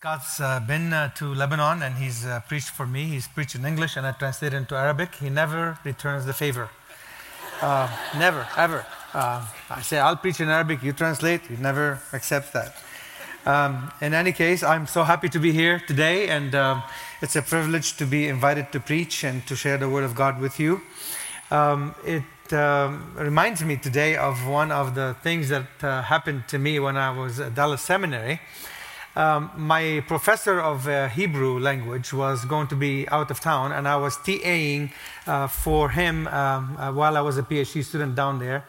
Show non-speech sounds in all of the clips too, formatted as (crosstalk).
Scott's uh, been uh, to Lebanon and he's uh, preached for me. He's preached in English and I translated into Arabic. He never returns the favor. Uh, never, ever. Uh, I say, I'll preach in Arabic, you translate. He never accepts that. Um, in any case, I'm so happy to be here today, and um, it's a privilege to be invited to preach and to share the Word of God with you. Um, it um, reminds me today of one of the things that uh, happened to me when I was at Dallas Seminary. Um, my professor of uh, Hebrew language was going to be out of town, and I was TAing uh, for him um, uh, while I was a PhD student down there.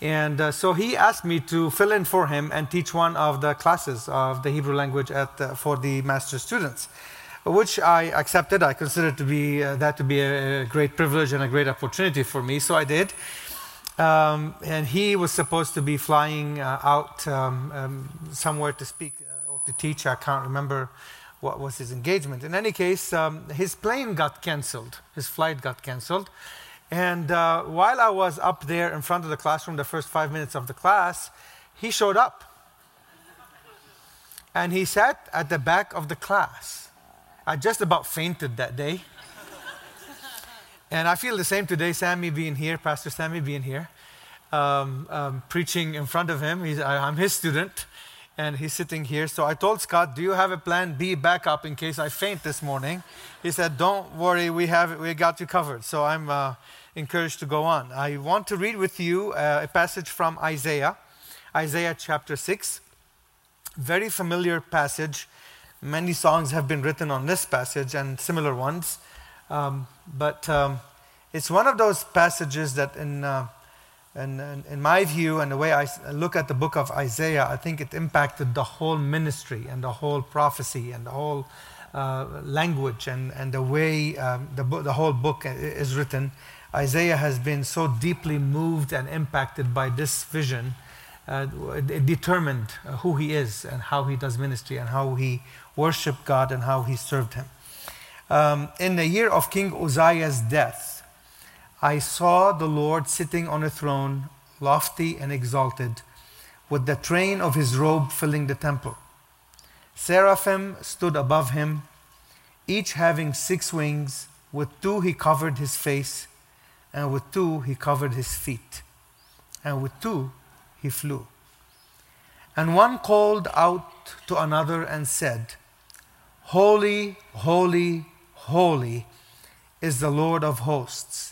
And uh, so he asked me to fill in for him and teach one of the classes of the Hebrew language at, uh, for the master students, which I accepted. I considered to be, uh, that to be a, great privilege and a great opportunity for me, so I did. Um, and he was supposed to be flying out um, um, somewhere to speak to teacher, I can't remember what was his engagement. In any case, um, his plane got canceled, his flight got canceled. And uh, while I was up there in front of the classroom, the first five minutes of the class, he showed up. And he sat at the back of the class. I just about fainted that day. and I feel the same today, Sammy being here, Pastor Sammy being here, um, um, preaching in front of him. I, I'm his student and he's sitting here. So I told Scott, "Do you have a plan B backup in case I faint this morning?" He said, "Don't worry, we have we got you covered." So I'm uh, encouraged to go on. I want to read with you uh, a passage from Isaiah, Isaiah chapter six. Very familiar passage. Many songs have been written on this passage and similar ones, um, but um, it's one of those passages that in uh, and, and, in my view, and the way I look at the book of Isaiah, I think it impacted the whole ministry and the whole prophecy and the whole uh, language and, and the way um, the, the whole book is written. Isaiah has been so deeply moved and impacted by this vision. Uh, it determined who he is and how he does ministry and how he worshiped God and how he served him. Um, in the year of King Uzziah's death, I saw the Lord sitting on a throne, lofty and exalted, with the train of his robe filling the temple. Seraphim stood above him, each having six wings. With two he covered his face, and with two he covered his feet, and with two he flew. And one called out to another and said, Holy, holy, holy is the Lord of hosts.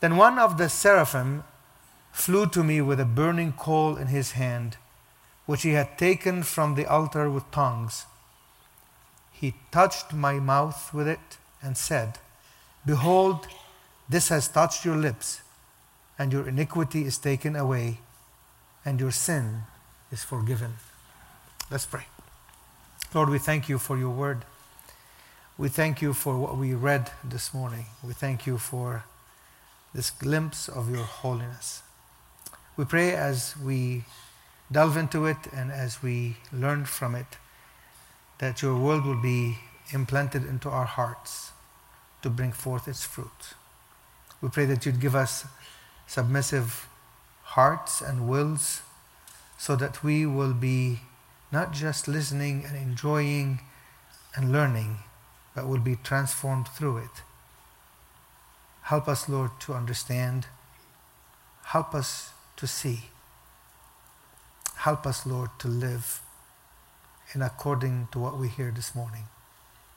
Then one of the seraphim flew to me with a burning coal in his hand, which he had taken from the altar with tongs. He touched my mouth with it and said, Behold, this has touched your lips, and your iniquity is taken away, and your sin is forgiven. Let's pray. Lord, we thank you for your word. We thank you for what we read this morning. We thank you for this glimpse of your holiness. We pray as we delve into it and as we learn from it that your word will be implanted into our hearts to bring forth its fruit. We pray that you'd give us submissive hearts and wills so that we will be not just listening and enjoying and learning, but will be transformed through it Help us, Lord, to understand. Help us to see. Help us, Lord, to live in according to what we hear this morning.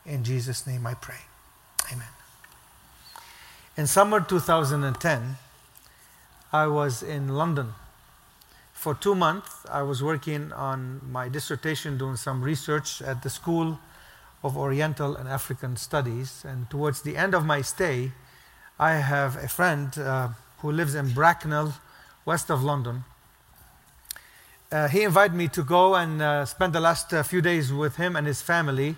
In Jesus' name I pray. Amen. In summer 2010, I was in London. For two months, I was working on my dissertation, doing some research at the School of Oriental and African Studies. And towards the end of my stay, I have a friend uh, who lives in Bracknell, west of London. uh, he invited me to go and uh, spend the last uh, few days with him and his family.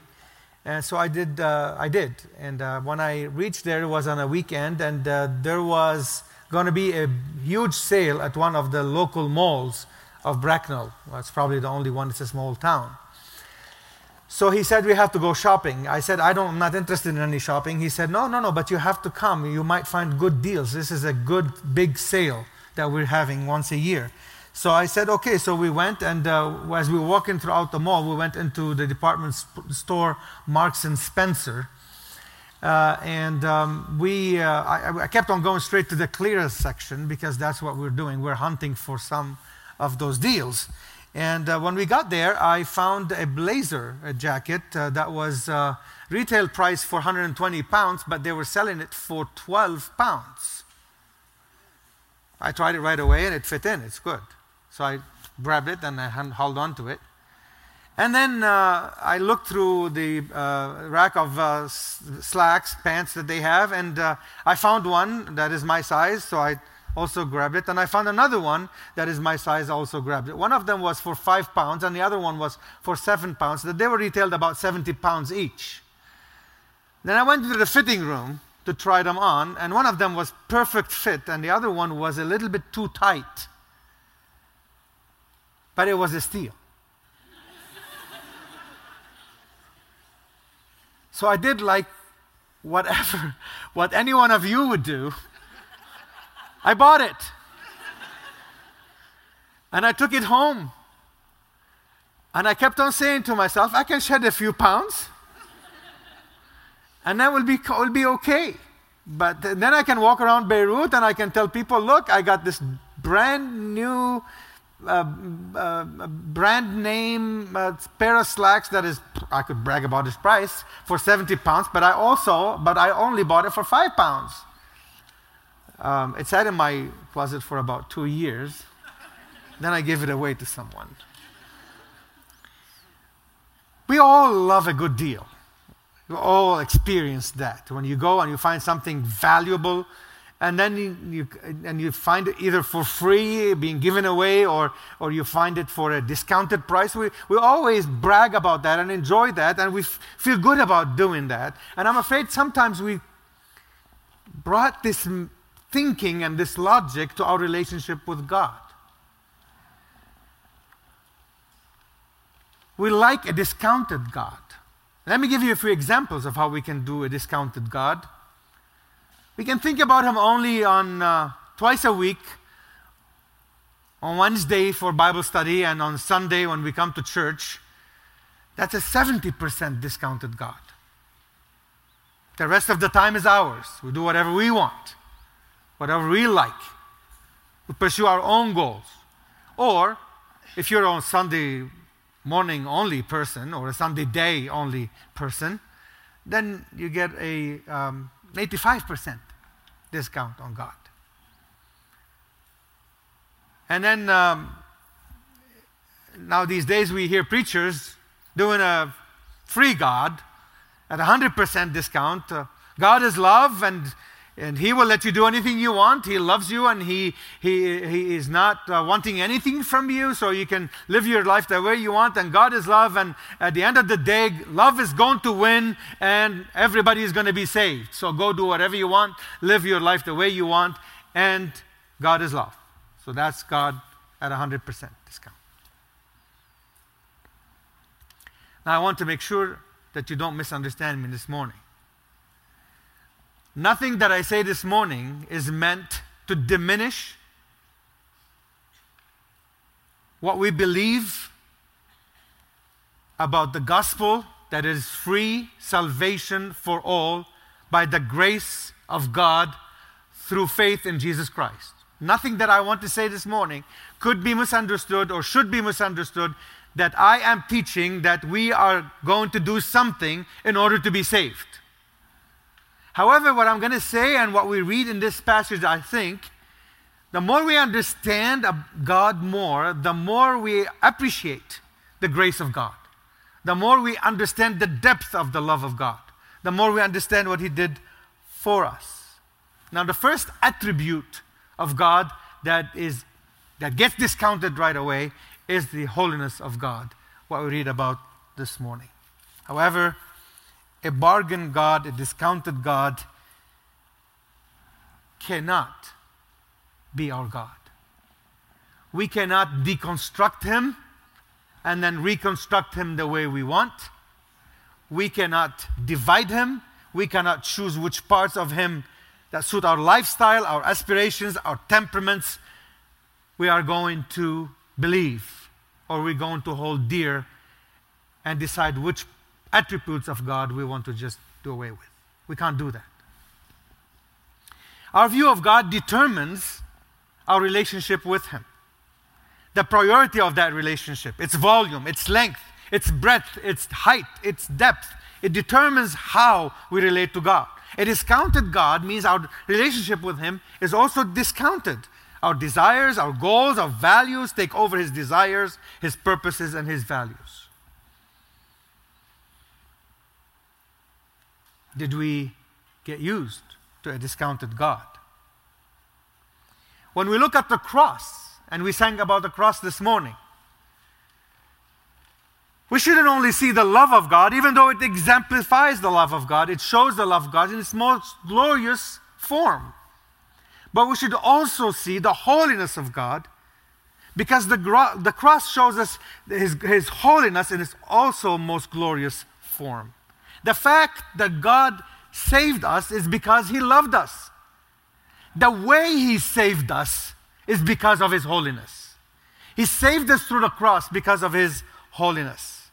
And so I did. Uh, I did. And uh, when I reached there, it was on a weekend, and there was going to be a huge sale at one of the local malls of Bracknell. Well, it's probably the only one. It's a small town. So he said, We have to go shopping. I said, I don't, I'm not interested in any shopping. He said, No, no, no, but you have to come. You might find good deals. This is a good big sale that we're having once a year. So I said, okay. So we went, and uh, as we were walking throughout the mall, we went into the department sp- store Marks and Spencer. Uh, and um, we, uh, I, I, kept on going straight to the clearance section because that's what we're doing. We're hunting for some of those deals. And uh, when we got there, I found a blazer a jacket uh, that was uh, retail price for 120 pounds, but they were selling it for 12 pounds. I tried it right away and it fit in. It's good. So I grabbed it and I held on to it. And then uh, I looked through the uh, rack of uh, slacks, pants that they have, and I found one that is my size, so I also grabbed it. And I found another one that is my size, also grabbed it. One of them was for five pounds, and the other one was for seven pounds. That they were retailed about 70 pounds each. Then I went into the fitting room to try them on, and one of them was perfect fit, and the other one was a little bit too tight but it was a steal. so I did like whatever, (laughs) what any one of you would do. I bought it. And I took it home. And I kept on saying to myself, I can shed a few pounds. And that will be, will be okay. But then I can walk around Beirut and I can tell people, look, I got this brand new uh, uh, brand name uh, pair of slacks that is I could brag about its price for 70 pounds, but I also but I only bought it for five pounds. Um, it sat in my closet for about two years. then I gave it away to someone. We all love a good deal. We all experience that. When you go and you find something valuable, and then you, you, and you find it either for free, being given away, or, or you find it for a discounted price. We, we always brag about that and enjoy that, and we f- feel good about doing that. And I'm afraid sometimes we brought this thinking and this logic to our relationship with God. We like a discounted God. Let me give you a few examples of how we can do a discounted God. We can think about Him only on uh, twice a week, on Wednesday for Bible study, and on Sunday when we come to church. That's a 70% discounted God. The rest of the time is ours. We do whatever we want, whatever we like. We pursue our own goals. Or if you're a Sunday morning only person or a Sunday day only person, then you get a um, 85% discount on God. And then um, now these days we hear preachers doing a free God at 100% discount. Uh, God is love and and he will let you do anything you want. He loves you and he, he, he is not uh, wanting anything from you, so you can live your life the way you want. And God is love, and at the end of the day, love is going to win and everybody is going to be saved. So go do whatever you want, live your life the way you want, and God is love. So that's God at 100% discount. Now, I want to make sure that you don't misunderstand me this morning. Nothing that I say this morning is meant to diminish what we believe about the gospel that is free salvation for all by the grace of God through faith in Jesus Christ. Nothing that I want to say this morning could be misunderstood or should be misunderstood that I am teaching that we are going to do something in order to be saved. However, what I'm going to say and what we read in this passage, I think, the more we understand God more, the more we appreciate the grace of God. The more we understand the depth of the love of God. The more we understand what He did for us. Now, the first attribute of God that is that gets discounted right away is the holiness of God, what we read about this morning. However, a bargain God, a discounted God, cannot be our God. We cannot deconstruct Him and then reconstruct Him the way we want. We cannot divide Him. We cannot choose which parts of Him that suit our lifestyle, our aspirations, our temperaments, we are going to believe or we're going to hold dear and decide which attributes of God we want to just do away with. We can't do that. Our view of God determines our relationship with Him. The priority of that relationship, its volume, its length, its breadth, its height, its depth, it determines how we relate to God. A discounted God means our relationship with Him is also discounted. Our desires, our goals, our values take over His desires, His purposes, and His values. Did we get used to a discounted God? When we look at the cross, and we sang about the cross this morning, we shouldn't only see the love of God, even though it exemplifies the love of God, it shows the love of God in its most glorious form. But we should also see the holiness of God because the, the cross shows us his, his holiness in its also most glorious form. The fact that God saved us is because he loved us. The way he saved us is because of his holiness. He saved us through the cross because of his holiness.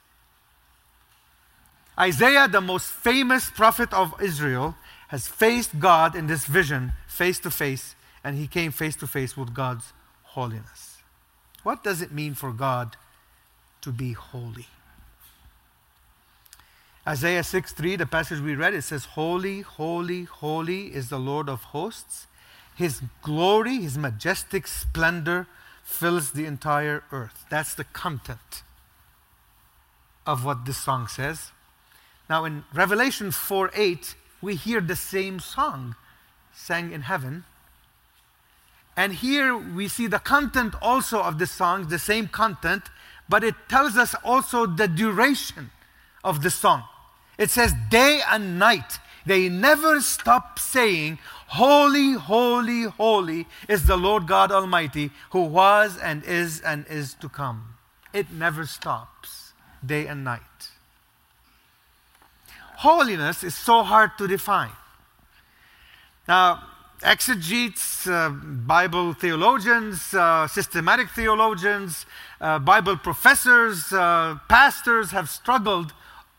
Isaiah, the most famous prophet of Israel, has faced God in this vision face to face, and he came face to face with God's holiness. What does it mean for God to be holy? Isaiah 6 3, the passage we read, it says, Holy, holy, holy is the Lord of hosts. His glory, his majestic splendor fills the entire earth. That's the content of what this song says. Now, in Revelation 4 8, we hear the same song sang in heaven. And here we see the content also of the song, the same content, but it tells us also the duration of the song. It says, day and night, they never stop saying, Holy, holy, holy is the Lord God Almighty, who was and is and is to come. It never stops, day and night holiness is so hard to define. Now, exegetes, uh, Bible theologians, uh, systematic theologians, uh, Bible professors, uh, pastors have struggled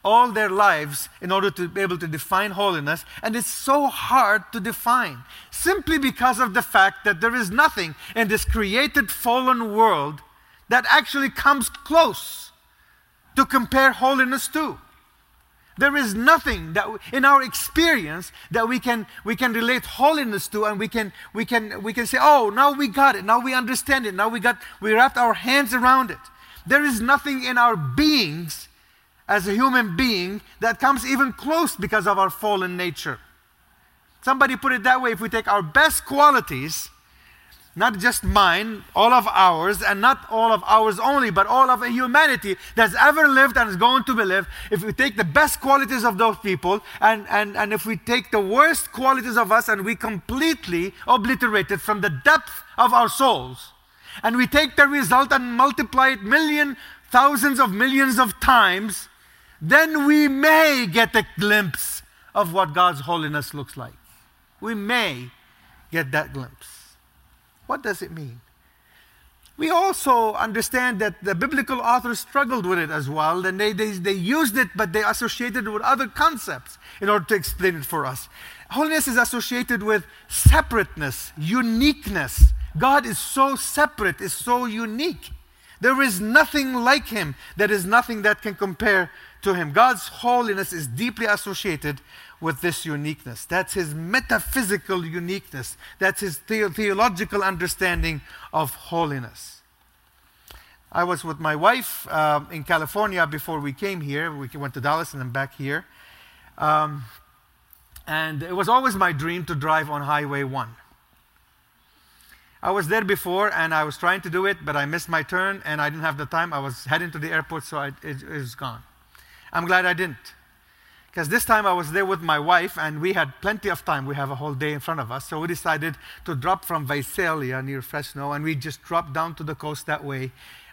all their lives in order to be able to define holiness, and it's so hard to define simply because of the fact that there is nothing in this created fallen world that actually comes close to compare holiness to. There is nothing that in our experience that we can we can relate holiness to and we can we can we can say, "Oh, now we got it. Now we understand it. Now we got we wrapped our hands around it." There is nothing in our beings as a human being that comes even close because of our fallen nature. Somebody put it that way, if we take our best qualities not just mine, all of ours, and not all of ours only, but all of humanity that's ever lived and is going to be lived, if we take the best qualities of those people and, and, and if we take the worst qualities of us and we completely obliterate it from the depth of our souls, and we take the result and multiply it million, thousands of millions of times, then we may get a glimpse of what God's holiness looks like. We may get that glimpse. What does it mean? We also understand that the biblical authors struggled with it as well, and they, they, they used it, but they associated it with other concepts in order to explain it for us. Holiness is associated with separateness, uniqueness. God is so separate, is so unique. There is nothing like him. There is nothing that can compare to him. God's holiness is deeply associated with this uniqueness. That's his metaphysical uniqueness. That's his the- theological understanding of holiness. I was with my wife um, in California before we came here. We went to Dallas and then back here. Um, and it was always my dream to drive on Highway 1. I was there before and I was trying to do it, but I missed my turn and I didn't have the time. I was heading to the airport, so I, it, it was gone. I'm glad I didn't. Because this time I was there with my wife and we had plenty of time. We have a whole day in front of us. So we decided to drop from Visalia near Fresno and we just dropped down to the coast that way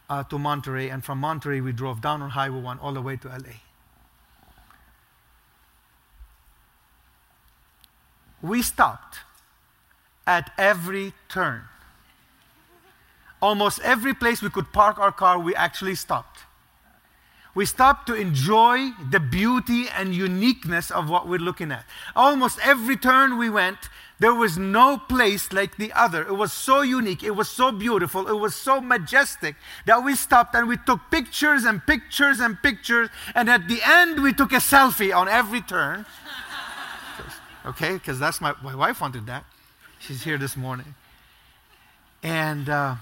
uh, to Monterey. And from Monterey, we drove down on Highway 1 all the way to LA. We stopped at every turn. Almost every place we could park our car, we actually stopped. We stopped to enjoy the beauty and uniqueness of what we're looking at. Almost every turn we went, there was no place like the other. It was so unique, it was so beautiful, it was so majestic that we stopped and we took pictures and pictures and pictures. And at the end, we took a selfie on every turn. (laughs) okay, because that's my, my wife wanted that. She's here this morning. And, uh,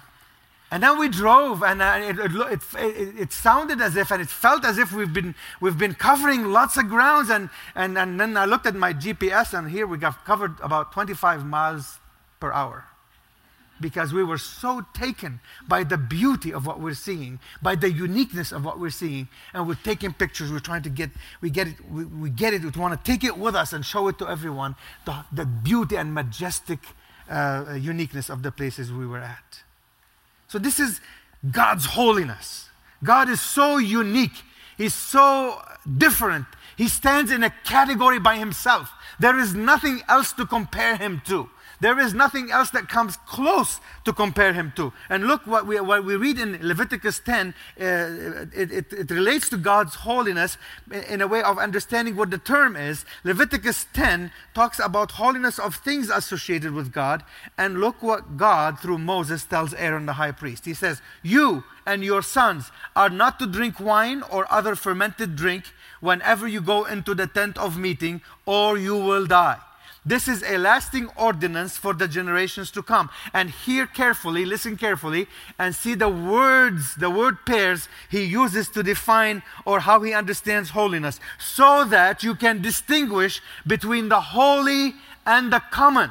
and then we drove, and uh, it, it, it, it, sounded as if, and it felt as if we've been, we've been covering lots of grounds. And, and, and then I looked at my GPS, and here we got covered about 25 miles per hour because we were so taken by the beauty of what we're seeing, by the uniqueness of what we're seeing, and we're taking pictures. We're trying to get, we get it, we, we get it. We want to take it with us and show it to everyone. The, the beauty and majestic uh, uniqueness of the places we were at. So this is God's holiness. God is so unique. He's so different. He stands in a category by himself. There is nothing else to compare him to. There is nothing else that comes close to compare him to. And look what we, what we read in Leviticus 10, uh, it, it, it relates to God's holiness in a way of understanding what the term is. Leviticus 10 talks about holiness of things associated with God. And look what God, through Moses, tells Aaron the high priest. He says, You and your sons are not to drink wine or other fermented drink whenever you go into the tent of meeting, or you will die. This is a lasting ordinance for the generations to come. And hear carefully, listen carefully, and see the words, the word pairs he uses to define or how he understands holiness, so that you can distinguish between the holy and the common.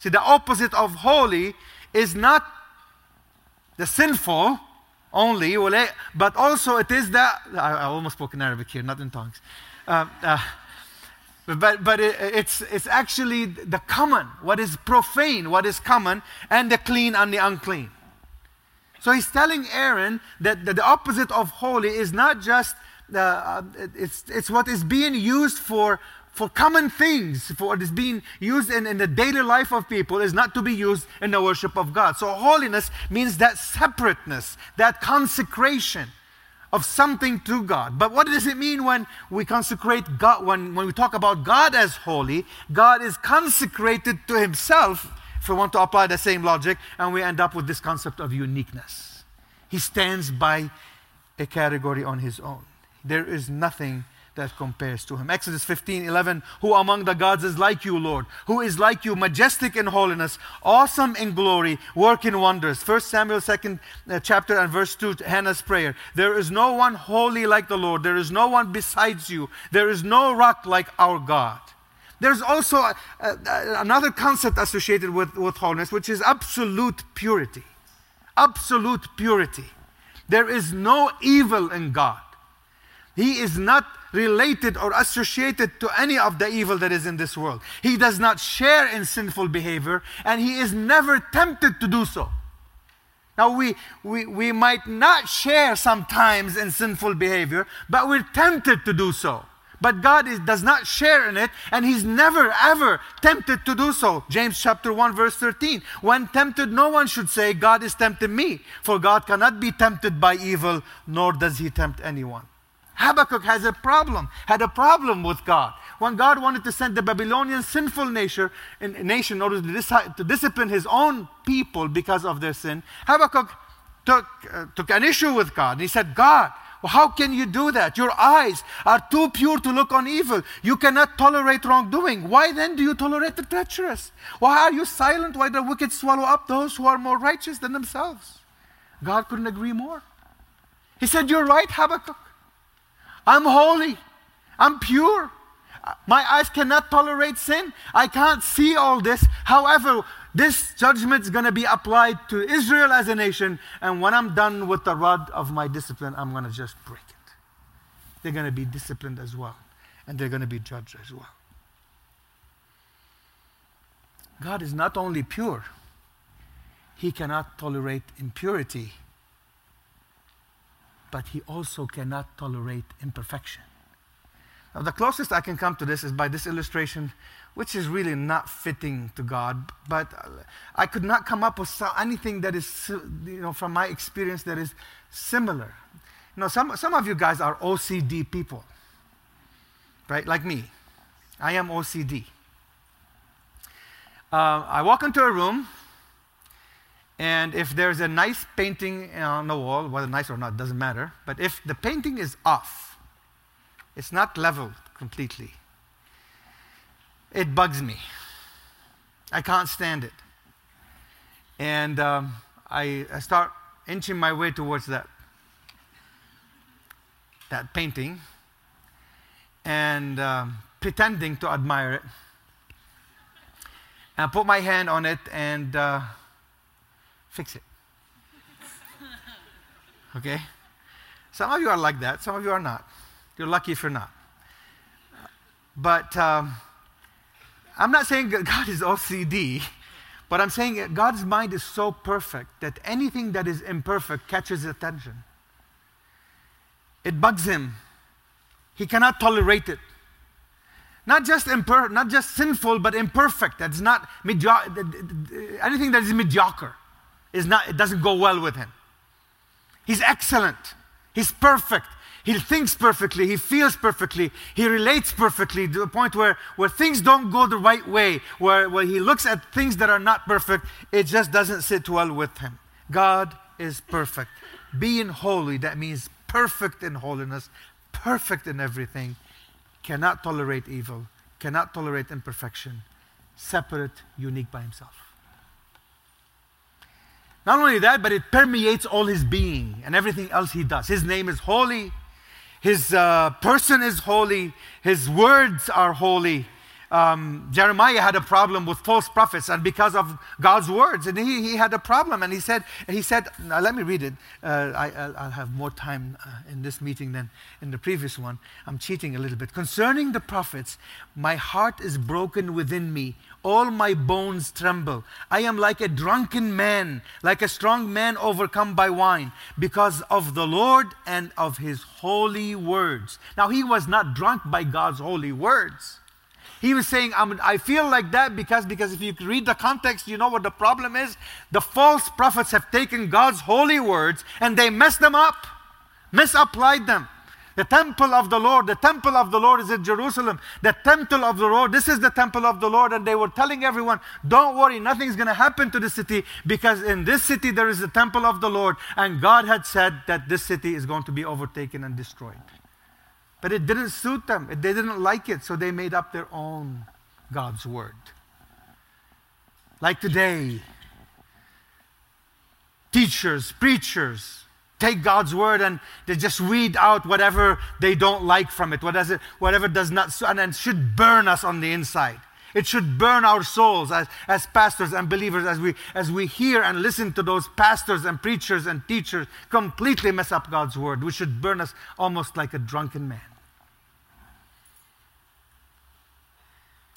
See, the opposite of holy is not the sinful only, but also it is the. I, almost spoke in Arabic here, not in tongues. Uh, uh, but, but it, it's, it's actually the common, what is profane, what is common, and the clean and the unclean. So he's telling Aaron that, that the opposite of holy is not just, uh, it's, it's what is being used for, for common things, for what is being used in, in the daily life of people, is not to be used in the worship of God. So holiness means that separateness, that consecration of something to God. But what does it mean when we consecrate God, when, when we talk about God as holy? God is consecrated to himself, if we want to apply the same logic, and we end up with this concept of uniqueness. He stands by a category on his own. There is nothing that compares to him. Exodus 15 11, who among the gods is like you, Lord? Who is like you, majestic in holiness, awesome in glory, working wonders? First Samuel 2nd uh, chapter and verse 2, Hannah's prayer. There is no one holy like the Lord. There is no one besides you. There is no rock like our God. There's also a, a, another concept associated with, with holiness, which is absolute purity. Absolute purity. There is no evil in God. He is not related or associated to any of the evil that is in this world. He does not share in sinful behavior and he is never tempted to do so. Now, we, we, we might not share sometimes in sinful behavior, but we're tempted to do so. But God is, does not share in it, and He's never, ever tempted to do so. James chapter 1, verse 13. When tempted, no one should say, God is tempting me, for God cannot be tempted by evil, nor does He tempt anyone. Habakkuk has a problem, had a problem with God. When God wanted to send the Babylonian sinful nation, nation in order to, dis- to discipline his own people because of their sin, Habakkuk took, uh, took an issue with God. He said, God, well, how can you do that? Your eyes are too pure to look on evil. You cannot tolerate wrongdoing. Why then do you tolerate the treacherous? Why are you silent? Why do the wicked swallow up those who are more righteous than themselves? God couldn't agree more. He said, You're right, Habakkuk. I'm holy. I'm pure. My eyes cannot tolerate sin. I can't see all this. However, this judgment is going to be applied to Israel as a nation. And when I'm done with the rod of my discipline, I'm going to just break it. They're going to be disciplined as well. And they're going to be judged as well. God is not only pure, He cannot tolerate impurity, but He also cannot tolerate imperfection. Now, the closest I can come to this is by this illustration, which is really not fitting to God, but I could not come up with anything that is, you know, from my experience that is similar. You know, some, some of you guys are OCD people, right? Like me. I am OCD. Uh, I walk into a room, and if there's a nice painting on the wall, whether nice or not, doesn't matter, but if the painting is off, it's not leveled completely, it bugs me. I can't stand it. And um, I, I start inching my way towards that, that painting and um, pretending to admire it and put my hand on it and uh, fix it. Okay? Some of you are like that, some of you are not. You're lucky if you're not. But um, I'm not saying God is OCD, but I'm saying God's mind is so perfect that anything that is imperfect catches his attention. It bugs him. He cannot tolerate it. Not just imper- not just sinful, but imperfect. That's not medio- anything that is mediocre. Is not, it doesn't go well with him. He's excellent. He's perfect. He thinks perfectly. He feels perfectly. He relates perfectly to the point where, where things don't go the right way, where, where he looks at things that are not perfect, it just doesn't sit well with him. God is perfect. Being holy, that means perfect in holiness, perfect in everything, cannot tolerate evil, cannot tolerate imperfection, separate, unique by himself. Not only that, but it permeates all his being and everything else he does. His name is holy, his uh, person is holy, his words are holy, um, Jeremiah had a problem with false prophets, and because of God's words, and he, he had a problem, and he said, he said, let me read it. Uh, I, will have more time uh, in this meeting than in the previous one. I'm cheating a little bit. Concerning the prophets, my heart is broken within me. All my bones tremble. I am like a drunken man, like a strong man overcome by wine, because of the Lord and of his holy words. Now, he was not drunk by God's holy words. He was saying, i feel like that because, because if you read the context, you know what the problem is? The false prophets have taken God's holy words and they messed them up, misapplied them. The temple of the Lord, the temple of the Lord is in Jerusalem. The temple of the Lord, this is the temple of the Lord. And they were telling everyone, don't worry, nothing's going to happen to the city because in this city there is the temple of the Lord. And God had said that this city is going to be overtaken and destroyed. But it didn't suit them. They didn't like it, so they made up their own God's word. Like today, teachers, preachers, take God's word and they just weed out whatever they don't like from it, whatever, whatever does not, and then should burn us on the inside. It should burn our souls as, as pastors and believers as we, as we hear and listen to those pastors and preachers and teachers completely mess up God's word. We should burn us almost like a drunken man.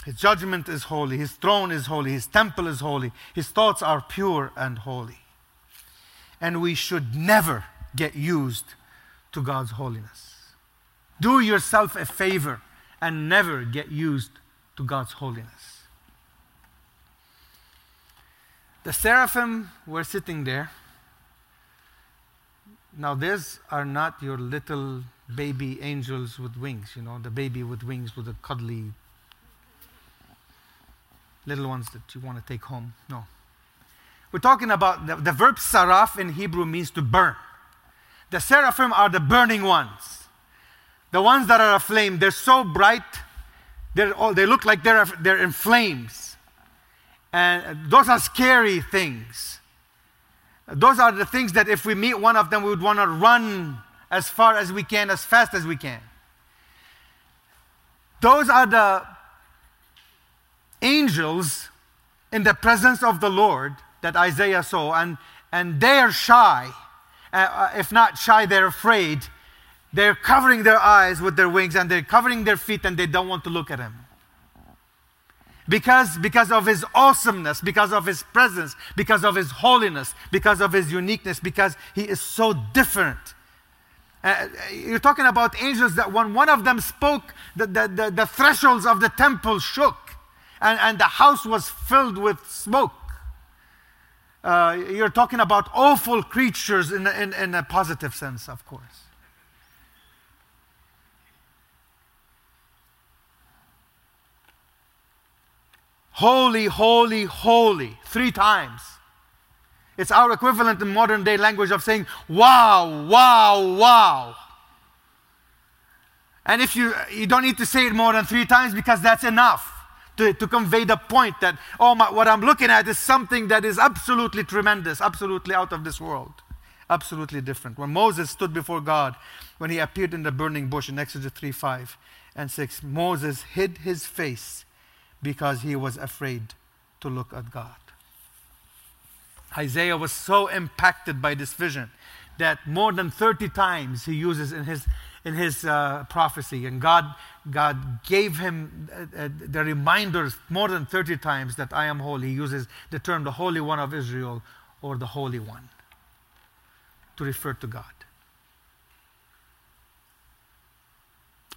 His judgment is holy. His throne is holy. His temple is holy. His thoughts are pure and holy. And we should never get used to God's holiness. Do yourself a favor and never get used to God's holiness. The seraphim were sitting there. Now, these are not your little baby angels with wings, you know, the baby with wings with a cuddly little ones that you want to take home. No. We're talking about the, the verb saraf in Hebrew means to burn. The seraphim are the burning ones. The ones that are aflame. They're so bright, they're all, they look like they're, they're in flames. And those are scary things. Those are the things that if we meet one of them, we would want to run as far as we can, as fast as we can. Those are the angels in the presence of the Lord that Isaiah saw, and, and they are shy. Uh, uh, if not shy, they're afraid. They're covering their eyes with their wings and they're covering their feet and they don't want to look at him. Because, because of his awesomeness, because of his presence, because of his holiness, because of his uniqueness, because he is so different. Uh, you're talking about angels that when one of them spoke, the, the, the, the thresholds of the temple shook and, and the house was filled with smoke. Uh, you're talking about awful creatures in, in, in a positive sense, of course. Holy, holy, holy, three times. It's our equivalent in modern day language of saying, wow, wow, wow. And if you, you don't need to say it more than three times because that's enough to, to convey the point that, oh, my, what I'm looking at is something that is absolutely tremendous, absolutely out of this world, absolutely different. When Moses stood before God, when he appeared in the burning bush in Exodus 3 5 and 6, Moses hid his face because he was afraid to look at God. Isaiah was so impacted by this vision that more than 30 times he uses in his, in his uh, prophecy. And God, God gave him uh, uh, the reminders more than 30 times that I am holy. He uses the term the Holy One of Israel or the Holy One to refer to God.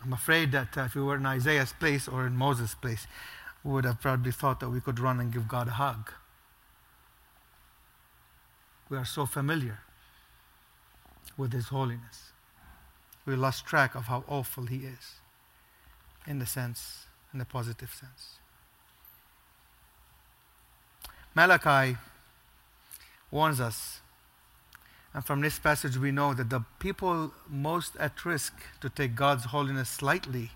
I'm afraid that uh, if we were in Isaiah's place or in Moses' place, we would have probably thought that we could run and give God a hug. We are so familiar with His holiness. We lost track of how awful He is, in the sense, in the positive sense. Malachi warns us, and from this passage we know that the people most at risk to take God's holiness slightly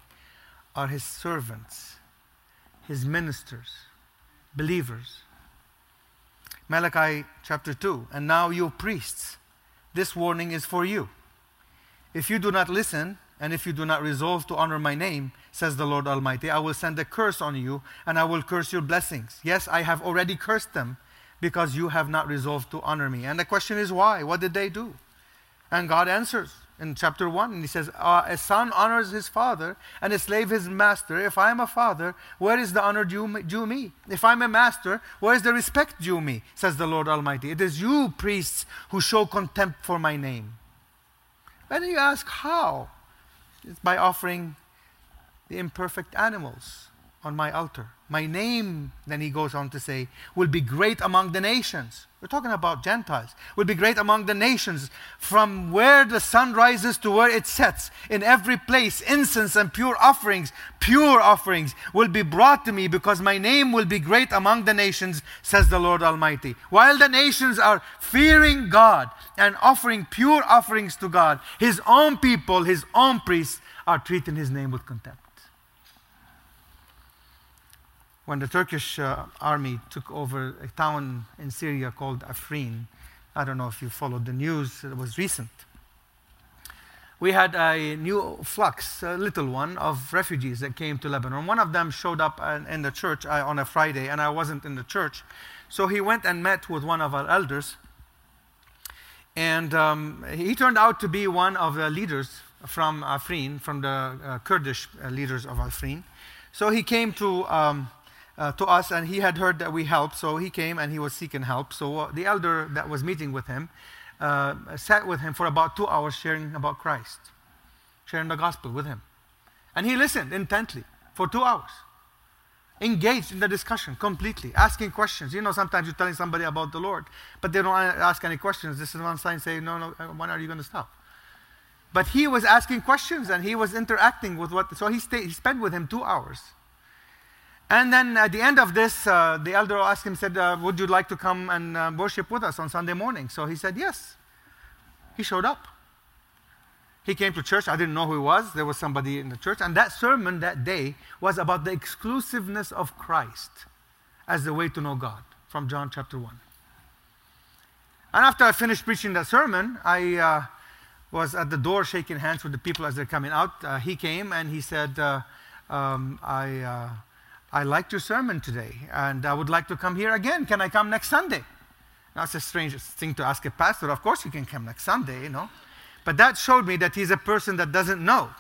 are His servants his ministers, believers. Malachi chapter 2. And now, you priests, this warning is for you. If you do not listen, and if you do not resolve to honor my name, says the Lord Almighty, I will send a curse on you, and I will curse your blessings. Yes, I have already cursed them because you have not resolved to honor me. And the question is why? What did they do? And God answers in chapter 1 and he says uh, a son honors his father and a slave his master if i am a father where is the honor due, due me if i'm a master where is the respect due me says the lord almighty it is you priests who show contempt for my name and you ask how it's by offering the imperfect animals on my altar my name, then he goes on to say, will be great among the nations. We're talking about Gentiles. Will be great among the nations. From where the sun rises to where it sets, in every place, incense and pure offerings, pure offerings will be brought to me because my name will be great among the nations, says the Lord Almighty. While the nations are fearing God and offering pure offerings to God, his own people, his own priests, are treating his name with contempt when the Turkish uh, army took over a town in Syria called Afrin. I don't know if you followed the news, it was recent. We had a new flux, a little one, of refugees that came to Lebanon. One of them showed up in the church uh, on a Friday, and I wasn't in the church. So he went and met with one of our elders. And um, he turned out to be one of the leaders from Afrin, from the uh, Kurdish uh, leaders of Afrin. So he came to um, uh, to us, and he had heard that we helped, so he came and he was seeking help. So uh, the elder that was meeting with him uh, sat with him for about two hours, sharing about Christ, sharing the gospel with him, and he listened intently for two hours, engaged in the discussion completely, asking questions. You know, sometimes you're telling somebody about the Lord, but they don't ask any questions. This is one sign saying, "No, no, uh, when are you going to stop?" But he was asking questions and he was interacting with what. So he stayed. He spent with him two hours and then at the end of this, uh, the elder asked him, said, uh, would you like to come and uh, worship with us on Sunday morning? So he said, yes. He showed up. He came to church. I didn't know who he was. There was somebody in the church. And that sermon that day was about the exclusiveness of Christ as the way to know God from John chapter 1. And after I finished preaching that sermon, I uh, was at the door shaking hands with the people as they're coming out. Uh, he came and he said, uh, um, I, I liked your sermon today, and I would like to come here again. Can I come next Sunday? That's a strange thing to ask a pastor. Of course, you can come next Sunday, you know. But that showed me that he's a person that doesn't know.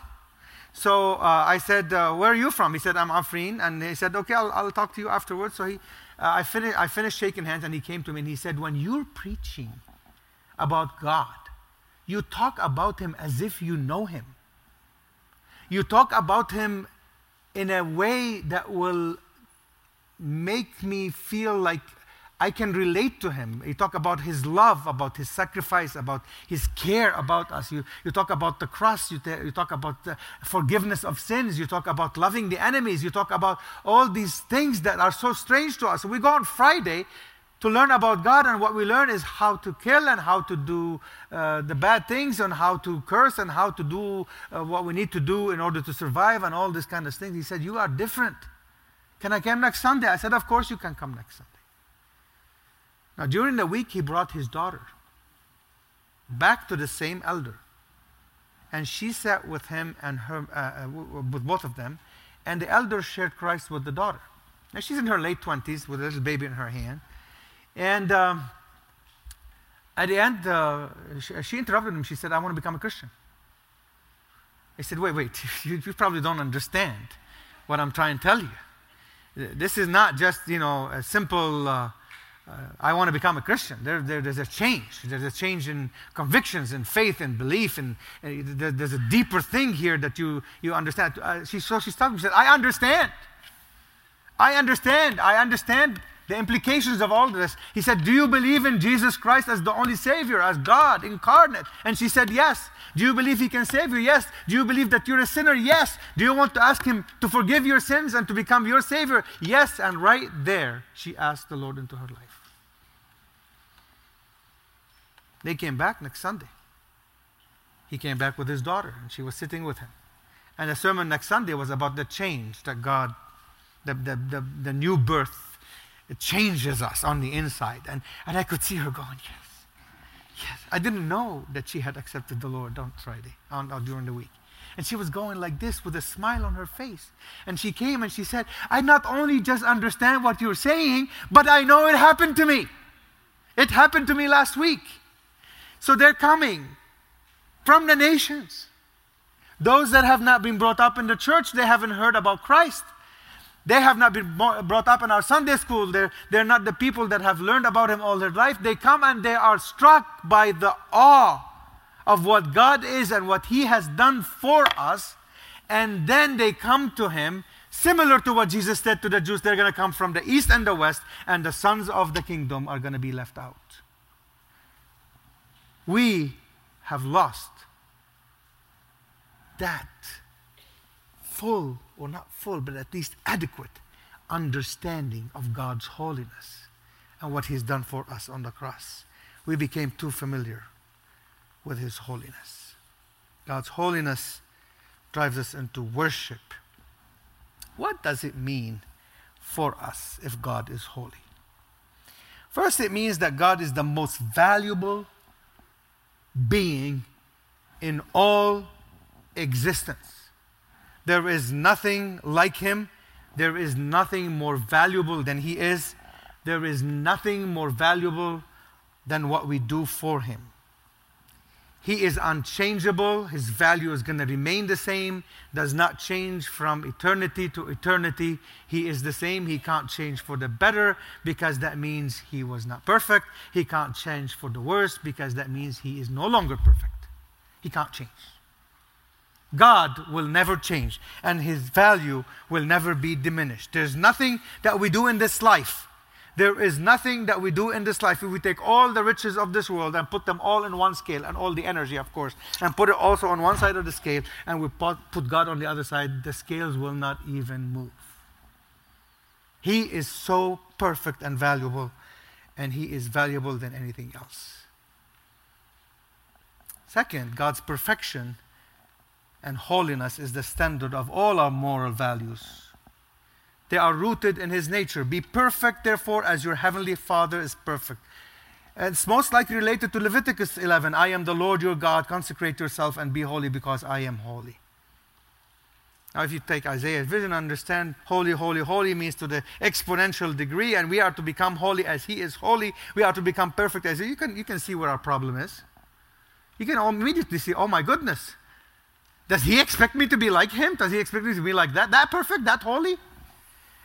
So uh, I said, uh, Where are you from? He said, I'm Afrin. And he said, Okay, I'll, I'll talk to you afterwards. So he, uh, I, I finished shaking hands, and he came to me and he said, When you're preaching about God, you talk about him as if you know him. You talk about him in a way that will make me feel like I can relate to him. You talk about his love, about his sacrifice, about his care about us. You, you talk about the cross, you, you talk about forgiveness of sins, you talk about loving the enemies, you talk about all these things that are so strange to us. We go on Friday to learn about God, and what we learn is how to kill and how to do uh, the bad things, and how to curse, and how to do uh, what we need to do in order to survive, and all these kind of things. He said, You are different. Can I come next Sunday? I said, Of course you can come next Sunday. Now, during the week, he brought his daughter back to the same elder. And she sat with him and her, uh, uh with both of them, and the elder shared Christ with the daughter. Now, she's in her late 20s with a little baby in her hand. And um, at the end, uh, she, she, interrupted him. She said, I want to become a Christian. He said, Wait, wait, (laughs) you, you probably don't understand what I'm trying to tell you. This is not just, you know, a simple. Uh, uh, I want to become a Christian. There, there, there's a change. There's a change in convictions and faith and belief. And, and there, there's a deeper thing here that you, you understand. Uh, she, so she stopped. She said, I understand. I understand. I understand the implications of all this. He said, Do you believe in Jesus Christ as the only Savior, as God incarnate? And she said, Yes. Do you believe He can save you? Yes. Do you believe that you're a sinner? Yes. Do you want to ask Him to forgive your sins and to become your Savior? Yes. And right there, she asked the Lord into her life. They came back next Sunday. He came back with his daughter, and she was sitting with him. And the sermon next Sunday was about the change that God, the, the, the, the new birth, it changes us on the inside. And, and I could see her going, Yes, yes. I didn't know that she had accepted the Lord on Friday, on, on during the week. And she was going like this with a smile on her face. And she came and she said, I not only just understand what you're saying, but I know it happened to me. It happened to me last week. So they're coming from the nations. Those that have not been brought up in the church, they haven't heard about Christ. They have not been brought up in our Sunday school. They're, they're not the people that have learned about Him all their life. They come and they are struck by the awe of what God is and what He has done for us. And then they come to Him, similar to what Jesus said to the Jews. They're going to come from the east and the west, and the sons of the kingdom are going to be left out we have lost that full, or not full, but at least adequate understanding of God's holiness and what He's done for us on the cross. We became too familiar with His holiness. God's holiness drives us into worship. What does it mean for us if God is holy? First, it means that God is the most valuable being in all existence. There is nothing like him. There is nothing more valuable than he is. There is nothing more valuable than what we do for him. He is unchangeable. His value is going to remain the same, does not change from eternity to eternity. He is the same. He can't change for the better because that means he was not perfect. He can't change for the worse because that means he is no longer perfect. He can't change. God will never change and his value will never be diminished. There's nothing that we do in this life there is nothing that we do in this life. If we take all the riches of this world and put them all in one scale, and all the energy, of course, and put it also on one side of the scale, and we put, God on the other side, the scales will not even move. He is so perfect and valuable, and He is valuable than anything else. Second, God's perfection and holiness is the standard of all our moral values. They are rooted in his nature. Be perfect, therefore, as your heavenly Father is perfect. It's most likely related to Leviticus 11 I am the Lord your God, consecrate yourself and be holy because I am holy. Now, if you take Isaiah's vision, understand holy, holy, holy means to the exponential degree, and we are to become holy as he is holy. We are to become perfect as he. You can, you can see where our problem is. You can immediately see, oh my goodness. Does he expect me to be like him? Does he expect me to be like that? That perfect? That holy?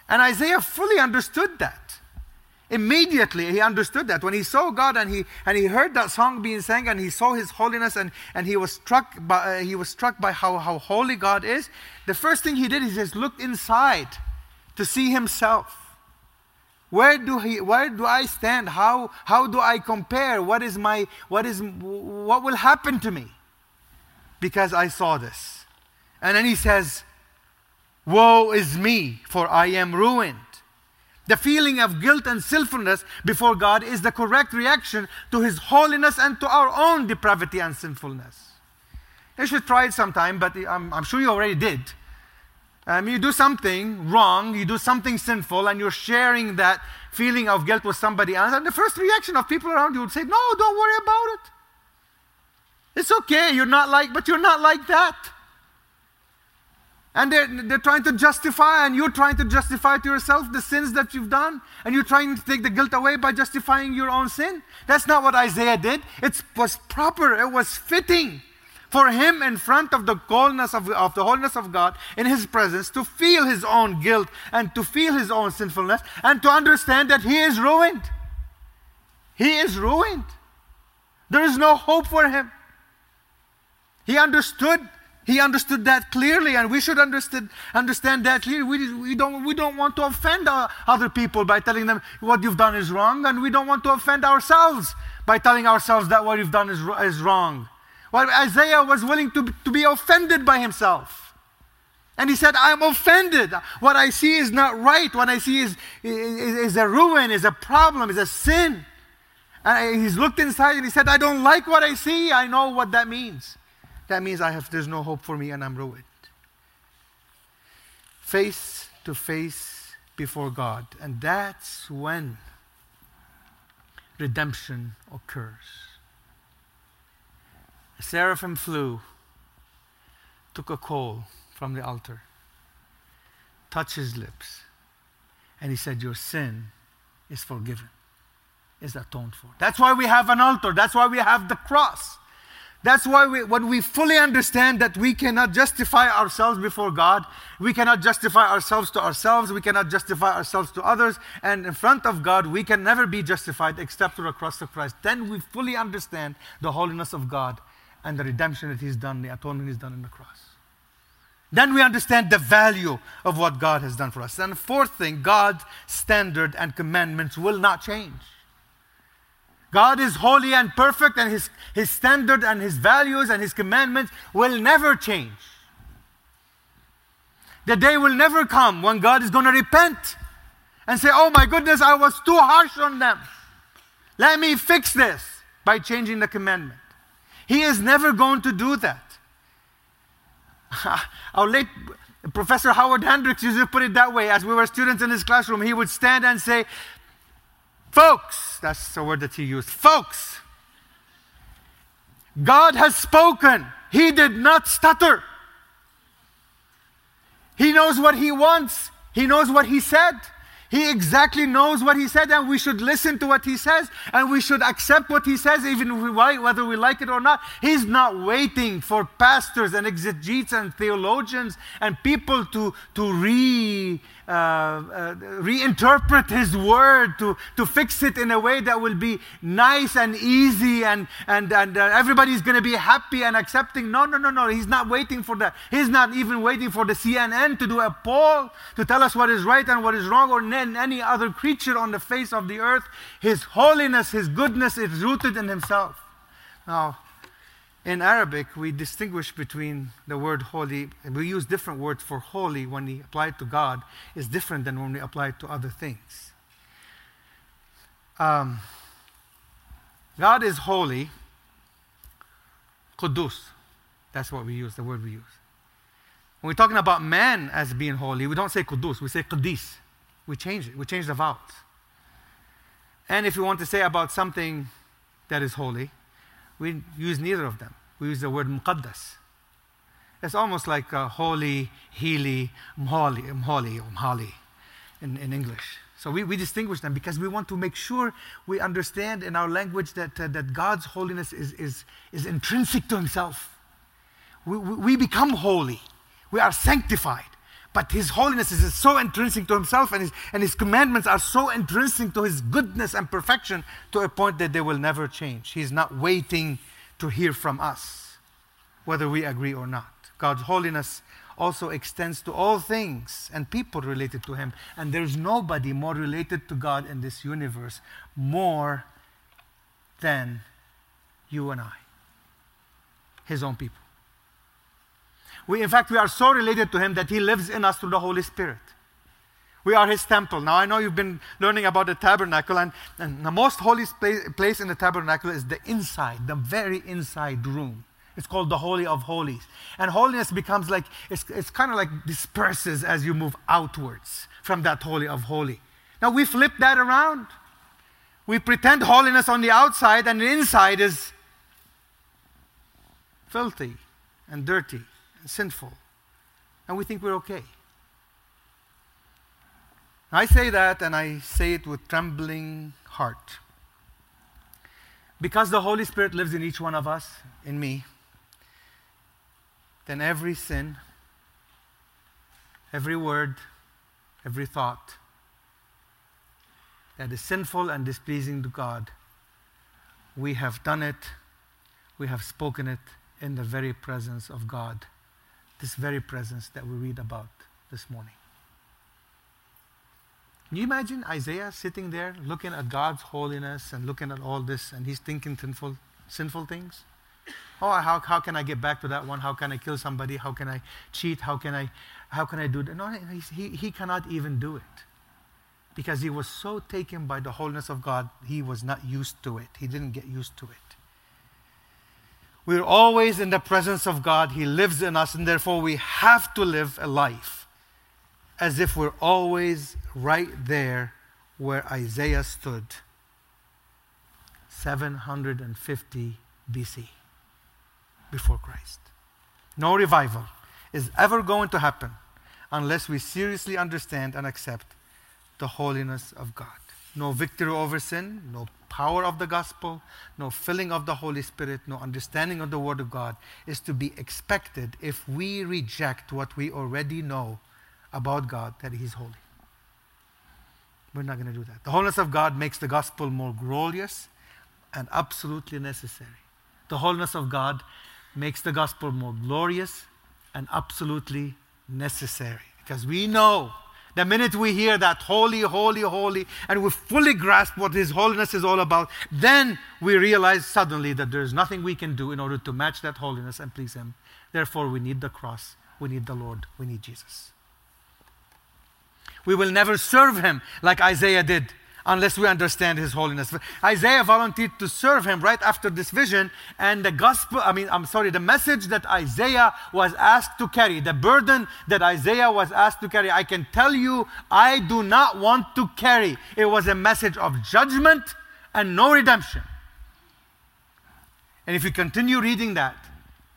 And Isaiah fully understood that. Immediately he understood that. When he saw God and he, and he heard that song being sang and he saw his holiness and, and he was struck by, uh, he was struck by how, how holy God is, the first thing he did is just looked inside to see himself. Where do, he, where do I stand? How, how do I compare? What is my, what is, what will happen to me? Because I saw this. And then he says, Woe is me, for I am ruined. The feeling of guilt and sinfulness before God is the correct reaction to His holiness and to our own depravity and sinfulness. You should try it sometime, but I'm, I'm sure you already did. Um, you do something wrong, you do something sinful, and you're sharing that feeling of guilt with somebody else, and the first reaction of people around you would say, No, don't worry about it. It's okay, you're not like, but you're not like that. And they're, they're trying to justify, and you're trying to justify to yourself the sins that you've done, and you're trying to take the guilt away by justifying your own sin. That's not what Isaiah did. It was proper, it was fitting for him in front of the coldness of, of the holiness of God in his presence to feel his own guilt and to feel his own sinfulness and to understand that he is ruined. He is ruined. There is no hope for him. He understood he understood that clearly, and we should understand, understand that clearly. We, we, don't, we don't want to offend other people by telling them what you've done is wrong, and we don't want to offend ourselves by telling ourselves that what you've done is, is wrong. Well, Isaiah was willing to, to be offended by himself. And he said, I'm offended. What I see is not right. What I see is, is, is a ruin, is a problem, is a sin. And he's looked inside and he said, I don't like what I see. I know what that means that means I have, there's no hope for me and I'm ruined. Face to face before God. And that's when redemption occurs. A seraphim flew, took a coal from the altar, touched his lips, and he said, Your sin is forgiven, is atoned for. That's why we have an altar. That's why we have the cross. That's why we, when we fully understand that we cannot justify ourselves before God, we cannot justify ourselves to ourselves, we cannot justify ourselves to others, and in front of God, we can never be justified except through the cross of Christ. Then we fully understand the holiness of God and the redemption that He's done, the atonement He's done in the cross. Then we understand the value of what God has done for us. And fourth thing, God's standard and commandments will not change. God is holy and perfect, and his, his standard and His values and His commandments will never change. The day will never come when God is going to repent and say, Oh my goodness, I was too harsh on them. Let me fix this by changing the commandment. He is never going to do that. (laughs) Our late Professor Howard Hendricks used to put it that way. As we were students in his classroom, he would stand and say, Folks, that's the word that he used. Folks, God has spoken. He did not stutter. He knows what he wants, he knows what he said. He exactly knows what he said, and we should listen to what he says, and we should accept what he says, even whether we like it or not. He's not waiting for pastors and exegetes and theologians and people to, to re uh, uh, reinterpret His word, to, to fix it in a way that will be nice and easy and, and, and uh, everybody's going to be happy and accepting. No, no, no, no. He's not waiting for that. He's not even waiting for the CNN to do a poll to tell us what is right and what is wrong or any other creature on the face of the earth. His holiness, His goodness is rooted in Himself. Now, in Arabic, we distinguish between the word holy, we use different words for holy when we apply it to God, is different than when we apply it to other things. Um, God is holy, Qudus. That's what we use, the word we use. When we're talking about man as being holy, we don't say Qudus, we say Qadis. We change it, we change the vowels. And if we want to say about something that is holy, we use neither of them. We use the word muqaddas. It's almost like uh, holy, healy, mholi, mholi, mhali in, in English. So we, we distinguish them because we want to make sure we understand in our language that, uh, that God's holiness is, is, is intrinsic to Himself. We, we, we become holy, we are sanctified. But His holiness is so intrinsic to Himself, and his, and his commandments are so intrinsic to His goodness and perfection to a point that they will never change. He's not waiting to hear from us, whether we agree or not. God's holiness also extends to all things and people related to Him. And there's nobody more related to God in this universe more than you and I, His own people. We, in fact, we are so related to Him that He lives in us through the Holy Spirit. We are His temple. Now, I know you've been learning about the tabernacle, and, and the most holy place in the tabernacle is the inside, the very inside room. It's called the Holy of Holies. And holiness becomes like, it's, it's kind of like disperses as you move outwards from that Holy of Holy. Now we flip that around. We pretend holiness on the outside, and the inside is filthy and dirty and sinful. And we think we're okay. I say that, and I say it with trembling heart. Because the Holy Spirit lives in each one of us, in me, then every sin, every word, every thought that is sinful and displeasing to God, we have done it, we have spoken it in the very presence of God, this very presence that we read about this morning. Can you imagine Isaiah sitting there looking at God's holiness and looking at all this and he's thinking sinful, sinful things? Oh, how, how can I get back to that one? How can I kill somebody? How can I cheat? How can I, how can I do that? No, he, he cannot even do it. Because he was so taken by the holiness of God, he was not used to it. He didn't get used to it. We're always in the presence of God. He lives in us, and therefore we have to live a life as if we're always right there where Isaiah stood 750 BC before Christ. No revival is ever going to happen unless we seriously understand and accept the holiness of God. No victory over sin, no power of the gospel, no filling of the Holy Spirit, no understanding of the Word of God is to be expected if we reject what we already know about God, that He's holy. We're not going to do that. The holiness of God makes the gospel more glorious and absolutely necessary. The holiness of God makes the gospel more glorious and absolutely necessary. Because we know the minute we hear that holy, holy, holy, and we fully grasp what His holiness is all about, then we realize suddenly that there's nothing we can do in order to match that holiness and please Him. Therefore, we need the cross, we need the Lord, we need Jesus. We will never serve Him like Isaiah did unless we understand his holiness. Isaiah volunteered to serve him right after this vision, and the gospel, I mean, I'm sorry, the message that Isaiah was asked to carry, the burden that Isaiah was asked to carry, I can tell you, I do not want to carry. It was a message of judgment and no redemption. And if you continue reading that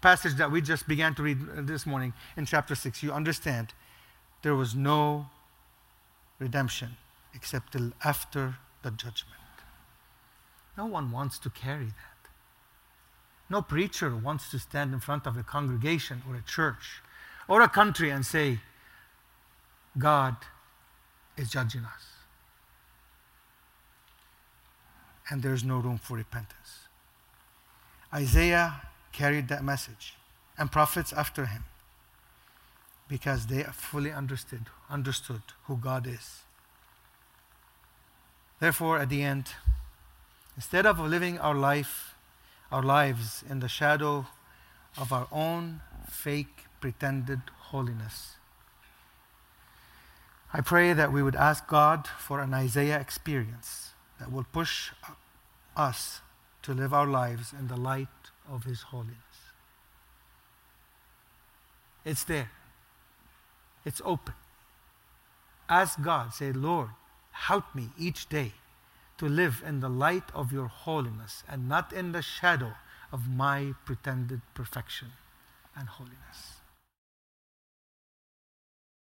passage that we just began to read this morning in chapter 6, you understand there was no redemption except till after the judgment. No one wants to carry that. No preacher wants to stand in front of a congregation or a church or a country and say, God is judging us. And there's no room for repentance. Isaiah carried that message, and prophets after him, because they fully understood, understood who God is Therefore, at the end, instead of living our life, our lives in the shadow of our own fake, pretended holiness, I pray that we would ask God for an Isaiah experience that will push us to live our lives in the light of His holiness. It's there, it's open. Ask God, say, Lord, Help me each day to live in the light of your holiness and not in the shadow of my pretended perfection and holiness.